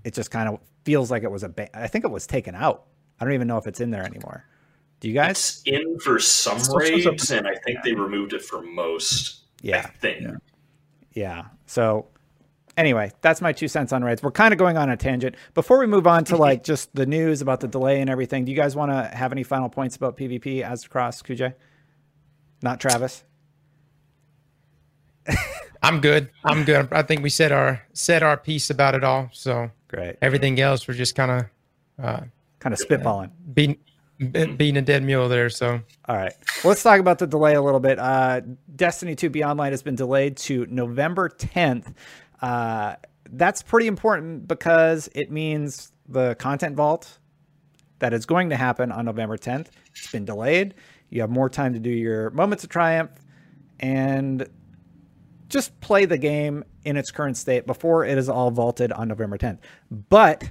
[SPEAKER 1] it just kind of feels like it was a. Ba- I think it was taken out. I don't even know if it's in there anymore. Do you guys?
[SPEAKER 4] It's in for some
[SPEAKER 2] Still shows
[SPEAKER 4] raids, and I think they removed it for most. I
[SPEAKER 1] Yeah.
[SPEAKER 4] think.
[SPEAKER 2] Yeah.
[SPEAKER 1] Yeah. So anyway, that's my two cents on raids. We're kind of going on a tangent. Before we move on to *laughs* like just the news about the delay and everything, do you guys want to have any final points about PvP Aztecross Kujay? Not Travis. *laughs*
[SPEAKER 3] I'm good. I'm good. I think we said our said our piece about it all. So
[SPEAKER 1] Great.
[SPEAKER 3] everything else we're just kind of uh,
[SPEAKER 1] Kind of spitballing.
[SPEAKER 3] beating beating a dead mule there. So
[SPEAKER 1] All right. Well, let's talk about the delay a little bit. Uh, Destiny 2 Beyond Light has been delayed to November 10th. Uh, that's pretty important because it means the content vault that is going to happen on November 10th. It's been delayed. You have more time to do your moments of triumph and just play the game in its current state before it is all vaulted on November 10th. But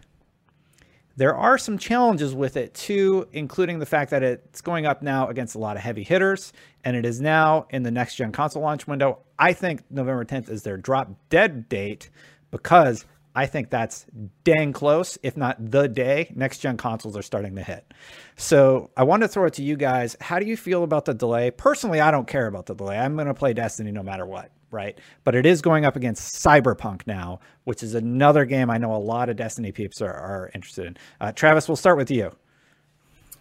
[SPEAKER 1] there are some challenges with it too, including the fact that it's going up now against a lot of heavy hitters, and it is now in the next gen console launch window. I think November 10th is their drop dead date because I think that's dang close, if not the day next gen consoles are starting to hit. So I want to throw it to you guys. How do you feel about the delay? Personally, I don't care about the delay. I'm going to play Destiny no matter what, right? But it is going up against Cyberpunk now, which is another game I know a lot of Destiny peeps are, are interested in. Uh, Travis, we'll start with you.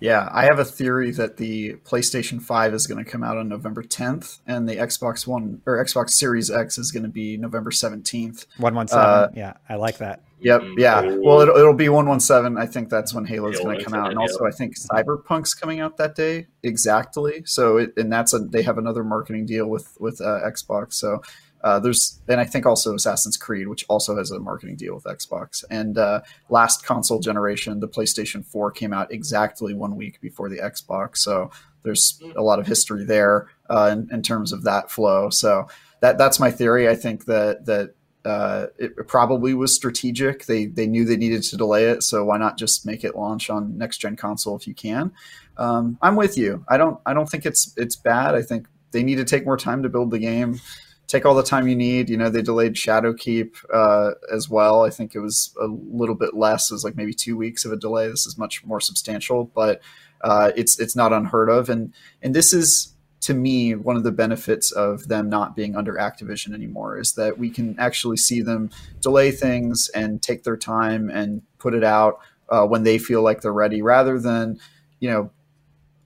[SPEAKER 2] Yeah, I have a theory that the PlayStation 5 is going to come out on November 10th, and the Xbox One or Xbox Series X is going to be November 17th.
[SPEAKER 1] 117.
[SPEAKER 2] Uh,
[SPEAKER 1] yeah, I like that.
[SPEAKER 2] Yep,
[SPEAKER 4] Mm,
[SPEAKER 2] yeah. Well, it'll, it'll be 117. I think that's when Halo's
[SPEAKER 4] Halo
[SPEAKER 2] going to come out, and also I think Cyberpunk's coming out that day exactly. So, it, and that's a they have another marketing deal with with uh, Xbox. So. Uh, there's and I think also Assassin's Creed, which also has a marketing deal with Xbox. And uh, last console generation, the PlayStation 4 came out exactly one week before the Xbox. So there's a lot of history there uh, in, in terms of that flow. So that that's my theory. I think that that uh, it probably was strategic. They they knew they needed to delay it, so why not just make it launch on next gen console if you can? Um, I'm with you. I don't I don't think it's it's bad. I think they need to take more time to build the game. Take all the time you need. You know, they delayed Shadowkeep uh, as well. I think it was a little bit less. It was like maybe two weeks of a delay. This is much more substantial, but uh, it's it's not unheard of. And and this is to me one of the benefits of them not being under Activision anymore is that we can actually see them delay things and take their time and put it out uh, when they feel like they're ready, rather than you know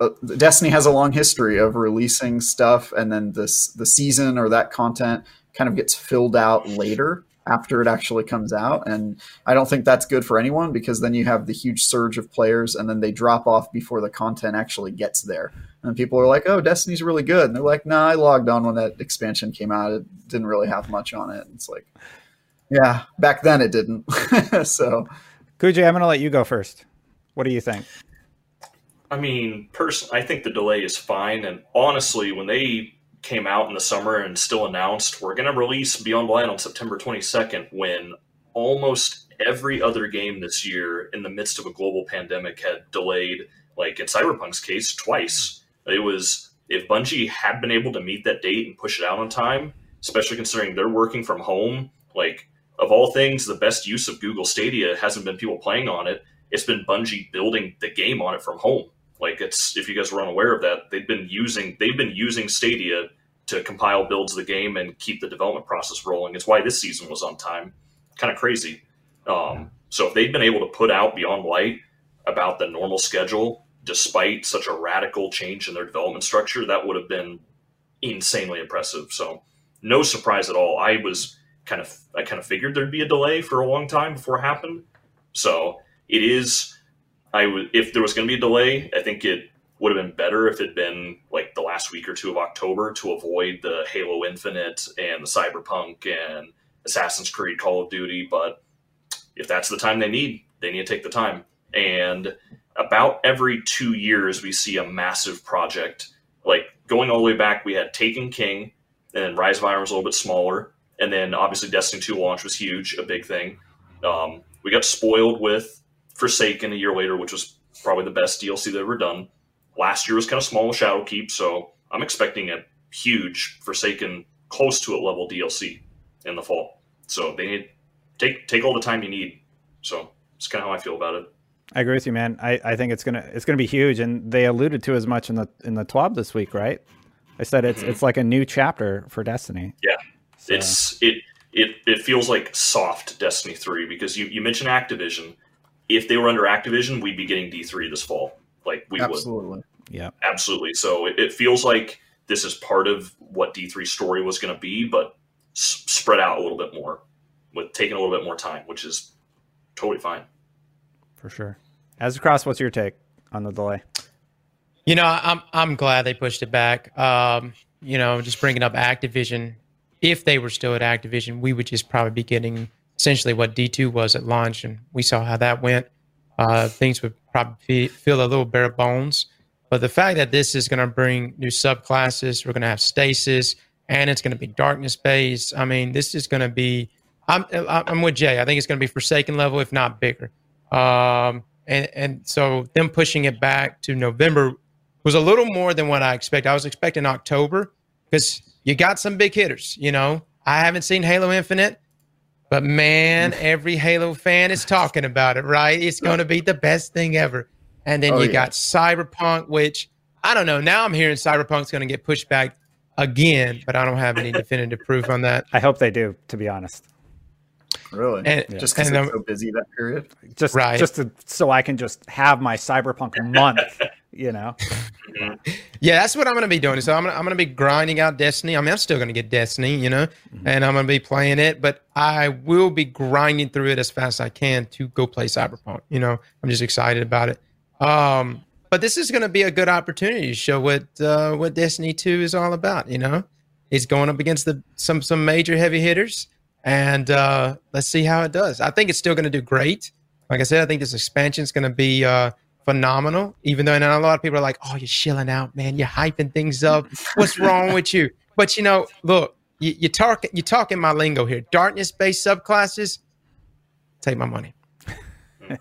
[SPEAKER 2] uh, Destiny has a long history of releasing stuff and then this the season or that content kind of gets filled out later after it actually comes out. And I don't think that's good for anyone because then you have the huge surge of players and then they drop off before the content actually gets there. And people are like oh Destiny's really good. And they're like nah I logged on when that expansion came out. It didn't really have much on it. It's like yeah back then it didn't. *laughs* So
[SPEAKER 1] Kujay, I'm going to let you go first. What do you think?
[SPEAKER 4] I mean, person, I think the delay is fine. And honestly, when they came out in the summer and still announced we're going to release Beyond Light on September 22nd, when almost every other game this year, in the midst of a global pandemic, had delayed, like in Cyberpunk's case, twice. It was if Bungie had been able to meet that date and push it out on time, especially considering they're working from home, like of all things, the best use of Google Stadia hasn't been people playing on it. It's been Bungie building the game on it from home. Like it's if you guys were unaware of that, they've been using they've been using Stadia to compile builds of the game and keep the development process rolling. It's why this season was on time. Kind of crazy. Um, so if they'd been able to put out Beyond Light about the normal schedule, despite such a radical change in their development structure, that would have been insanely impressive. So no surprise at all. I was kind of I kind of figured there'd be a delay for a long time before it happened. So it is. If there was going to be a delay, I think it would have been better if it'd been like the last week or two of October to avoid the Halo Infinite and the Cyberpunk and Assassin's Creed, Call of Duty. But if that's the time they need, they need to take the time. And about every two years, we see a massive project. Like going all the way back, we had Taken King, and then Rise of Iron was a little bit smaller, and then obviously Destiny 2 launch was huge, a big thing. Um, we got spoiled with Forsaken a year later, which was probably the best DLC they've ever done. Last year was kind of small with Shadowkeep, so I'm expecting a huge Forsaken, close to a level DLC in the fall. So they need take take all the time you need. So it's kind of how I feel about it.
[SPEAKER 1] I agree with you, man. I, I think it's gonna it's gonna be huge, and they alluded to as much in the in the TWAB this week, right? I said it's
[SPEAKER 4] Mhm.
[SPEAKER 1] it's like a new chapter for Destiny.
[SPEAKER 4] Yeah.
[SPEAKER 1] So,
[SPEAKER 4] It's it it it feels like soft Destiny three because you you mentioned Activision. If they were under Activision, we'd be getting D three this fall. Like we would.
[SPEAKER 2] absolutely
[SPEAKER 1] yeah,
[SPEAKER 4] Absolutely. So it, it feels like this is part of what D3 story was going to be, but s- spread out a little bit more, with taking a little bit more time, which is totally fine.
[SPEAKER 1] For sure. Aztecross, what's your take on the delay?
[SPEAKER 3] You know, I'm I'm glad they pushed it back. Um, you know, just bringing up Activision. If they were still at Activision, we would just probably be getting essentially what D2 was at launch, and we saw how that went. Uh, things would probably feel a little bare bones. But the fact that this is going to bring new subclasses, we're going to have stasis, and it's going to be darkness based. I mean, this is going to be. I'm I'm with Jay. I think it's going to be Forsaken level, if not bigger. Um, and and so them pushing it back to November was a little more than what I expected. I was expecting October because you got some big hitters. You know, I haven't seen Halo Infinite, but man, every Halo fan is talking about it. Right? It's going to be the best thing ever. And then
[SPEAKER 2] Oh,
[SPEAKER 3] you
[SPEAKER 2] yeah.
[SPEAKER 3] got Cyberpunk, which I don't know. Now I'm hearing Cyberpunk's going to get pushed back again, but I don't have any definitive proof on that. *laughs*
[SPEAKER 1] I hope they do, to be honest.
[SPEAKER 2] Really?
[SPEAKER 3] And-
[SPEAKER 2] Just because
[SPEAKER 3] and,
[SPEAKER 2] it's so busy that period?
[SPEAKER 1] Just
[SPEAKER 3] Right.
[SPEAKER 1] just to, so I can just have my cyberpunk month, *laughs* you know.
[SPEAKER 3] Yeah, that's what I'm going to be doing. So I'm going to, I'm to be grinding out Destiny. I mean, I'm still going to get Destiny, you know, and I'm going to be playing it, but I will be grinding through it as fast as I can to go play Cyberpunk. You know, I'm just excited about it. Um, but this is going to be a good opportunity to show what uh, what Destiny 2 is all about. You know, it's going up against the some some major heavy hitters, and uh, let's see how it does. I think it's still going to do great. Like I said, I think this expansion is going to be uh, phenomenal. Even though I know a lot of people are like, "Oh, you're chilling out, man. You're hyping things up. What's wrong with you?" *laughs* But you know, look, you, you talk you talking my lingo here. Darkness based subclasses. Take my money. *laughs*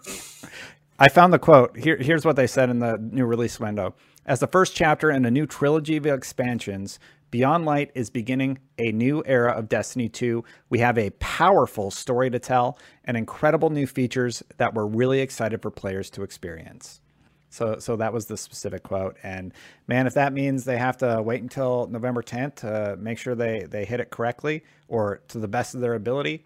[SPEAKER 1] I found the quote. Here, here's what they said in the new release window. As the first chapter in a new trilogy of expansions, Beyond Light is beginning a new era of Destiny 2. We have a powerful story to tell and incredible new features that we're really excited for players to experience. So, so that was the specific quote. And man, if that means they have to wait until November 10th to make sure they they hit it correctly or to the best of their ability,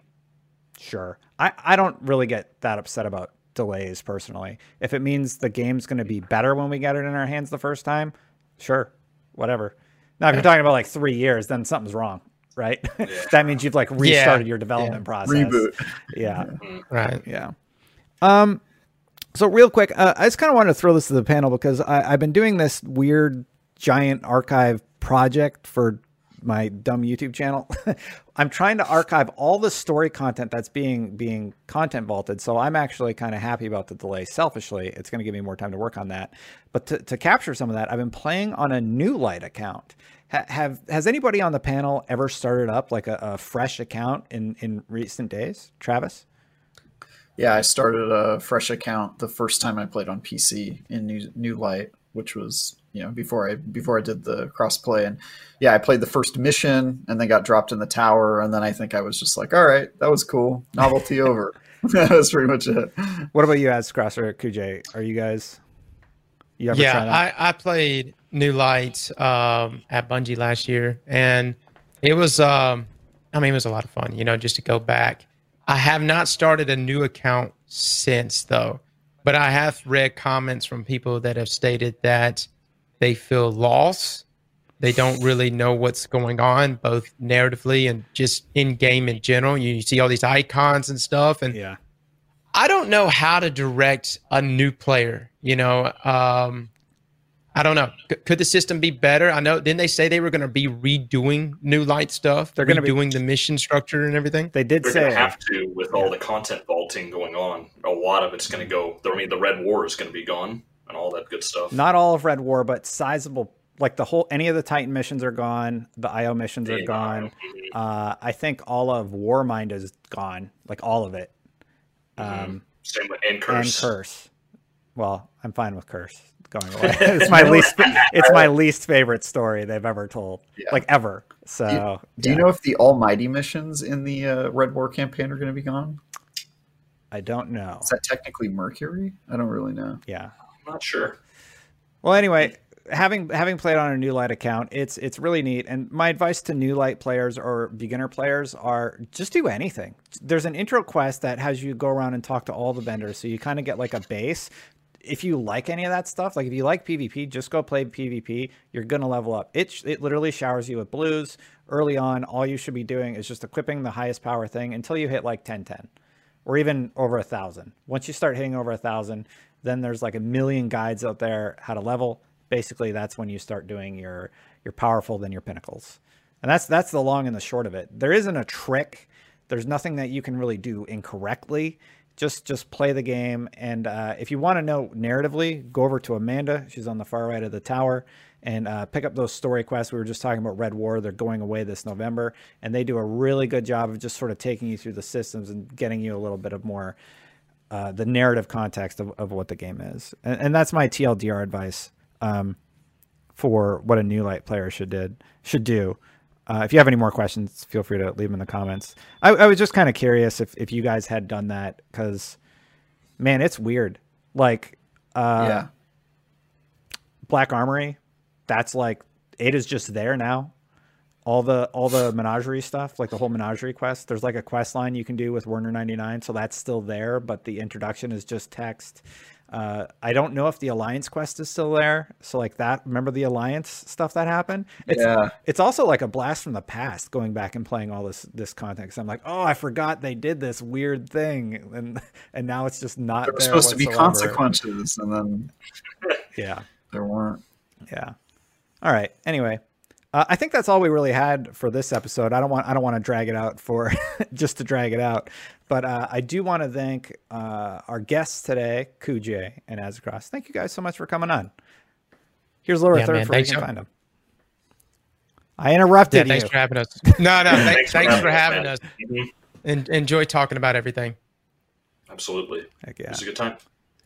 [SPEAKER 1] sure. I, I don't really get that upset about delays personally. If it means the game's going to be better when we get it in our hands the first time, sure, whatever. Now, if you're talking about like three years, then something's wrong, right? *laughs* that means you've like restarted your development process.
[SPEAKER 2] Reboot.
[SPEAKER 1] Yeah,
[SPEAKER 3] Right.
[SPEAKER 1] yeah. Um, so real quick, uh, I just kind of wanted to throw this to the panel because I, I've been doing this weird giant archive project for my dumb YouTube channel. *laughs* I'm trying to archive all the story content that's being being content vaulted. So I'm actually kind of happy about the delay. Selfishly, it's going to give me more time to work on that. But to, to capture some of that, I've been playing on a new light account. Ha- have has anybody on the panel ever started up like a, a fresh account in in recent days? Travis.
[SPEAKER 2] Yeah, I started a fresh account the first time I played on PC in New New Light, which was you know before I before I did the crossplay, and yeah, I played the first mission and then got dropped in the tower, and then I think I was just like, all right, that was cool, novelty *laughs* over. *laughs* that was pretty much it.
[SPEAKER 1] What about you, as Crosser Kujay? Are you guys? You ever
[SPEAKER 3] yeah. I, I played New Light um, at Bungie last year, and it was, um, I mean, it was a lot of fun. You know, just to go back. I have not started a new account since though, but I have read comments from people that have stated that they feel lost. They don't really know what's going on, both narratively and just in game in general. You, you see all these icons and stuff, and
[SPEAKER 1] yeah.
[SPEAKER 3] I don't know how to direct a new player. You know, um, I don't know. C- could the system be better? I know. Didn't they say they were going to be redoing new light stuff?
[SPEAKER 1] They're gonna be-
[SPEAKER 3] doing the mission structure and everything.
[SPEAKER 1] They did
[SPEAKER 4] They're
[SPEAKER 1] say
[SPEAKER 4] going to have to with all the content vaulting going on. A lot of it's going to go. I mean, the Red War is going to be gone and all that good stuff.
[SPEAKER 1] not all of Red War, but sizable. Like the whole, any of the Titan missions are gone. The IO missions are
[SPEAKER 4] Yeah.
[SPEAKER 1] gone. Uh, I think all of Warmind is gone. Like all of it. Um,
[SPEAKER 4] Same with and curse.
[SPEAKER 1] and Curse. Well, I'm fine with Curse going away. *laughs* it's my least. *laughs* It's my least favorite story they've ever told.
[SPEAKER 2] Yeah.
[SPEAKER 1] Like ever. So.
[SPEAKER 2] Do you
[SPEAKER 1] yeah.
[SPEAKER 2] know if the Almighty missions in the uh, Red War campaign are going to be gone?
[SPEAKER 1] I don't know.
[SPEAKER 2] Is that technically Mercury? I don't really know.
[SPEAKER 1] Yeah.
[SPEAKER 4] I'm not sure.
[SPEAKER 1] Well, anyway, having having played on a new light account, it's it's really neat. And my advice to new light players or beginner players are just do anything. There's an intro quest that has you go around and talk to all the vendors, so you kind of get like a base. if you like any of that stuff, like if you like PvP, just go play PvP. You're gonna level up. It it literally showers you with blues early on. All you should be doing is just equipping the highest power thing until you hit like 1010 or even over a thousand. Once you start hitting over a thousand, then there's like a million guides out there how to level. Basically, that's when you start doing your your powerful then your pinnacles. And that's that's the long and the short of it. There isn't a trick. There's nothing that you can really do incorrectly just just play the game. And uh, if you want to know narratively, go over to Amanda. She's on the far right of the tower, and uh, pick up those story quests. We were just talking about Red War. They're going away this November, and they do a really good job of just sort of taking you through the systems and getting you a little bit of more uh, the narrative context of, of what the game is. And, and that's my TLDR advice um, for what a new light player should did should do. Uh, if you have any more questions, feel free to leave them in the comments. I, I was just kind of curious if, if you guys had done that because, man, it's weird. Like, uh,
[SPEAKER 2] yeah.
[SPEAKER 1] Black Armory, that's like it is just there now. All the all the menagerie stuff, like the whole menagerie quest. There's like a quest line you can do with Werner ninety nine, so that's still there, but the introduction is just text. Uh, I don't know if the Alliance quest is still there. So like that, remember the Alliance stuff that happened? It's,
[SPEAKER 2] Yeah.
[SPEAKER 1] It's also like a blast from the past going back and playing all this this context. I'm like, oh, I forgot they did this weird thing, and *laughs* and now it's just not.
[SPEAKER 2] There were supposed to be consequences, and then *laughs*
[SPEAKER 1] Yeah,
[SPEAKER 2] there weren't.
[SPEAKER 1] yeah. All right. Anyway, uh, I think that's all we really had for this episode. I don't want I don't want to drag it out for *laughs* just to drag it out, but uh, I do want to thank uh, our guests today, Kujay and Aztecross. Thank you guys so much for coming on. Here's lower
[SPEAKER 3] Yeah,
[SPEAKER 1] third
[SPEAKER 3] man,
[SPEAKER 1] for where you
[SPEAKER 3] thanks
[SPEAKER 1] can
[SPEAKER 3] so-
[SPEAKER 1] find them. I interrupted
[SPEAKER 3] Yeah,
[SPEAKER 1] you.
[SPEAKER 3] thanks for having us. No, no, *laughs* thanks, thanks for having
[SPEAKER 4] man.
[SPEAKER 3] us.
[SPEAKER 4] Mhm.
[SPEAKER 3] And enjoy talking about everything.
[SPEAKER 4] Absolutely.
[SPEAKER 1] Heck
[SPEAKER 4] It was a good time.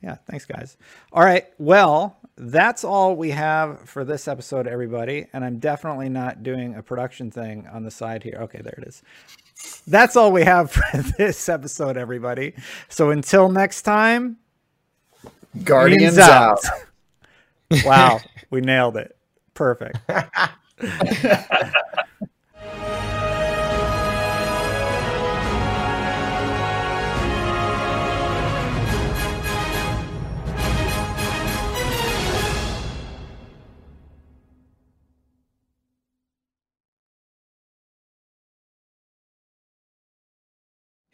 [SPEAKER 1] Yeah, thanks, guys. All right. Well, that's all we have for this episode, everybody. And I'm definitely not doing a production thing on the side here. Okay, there it is. That's all we have *laughs* for this episode, everybody. So until next time,
[SPEAKER 2] Guardians
[SPEAKER 1] Guardians
[SPEAKER 2] out. *laughs*
[SPEAKER 1] wow, we nailed it. Perfect. *laughs*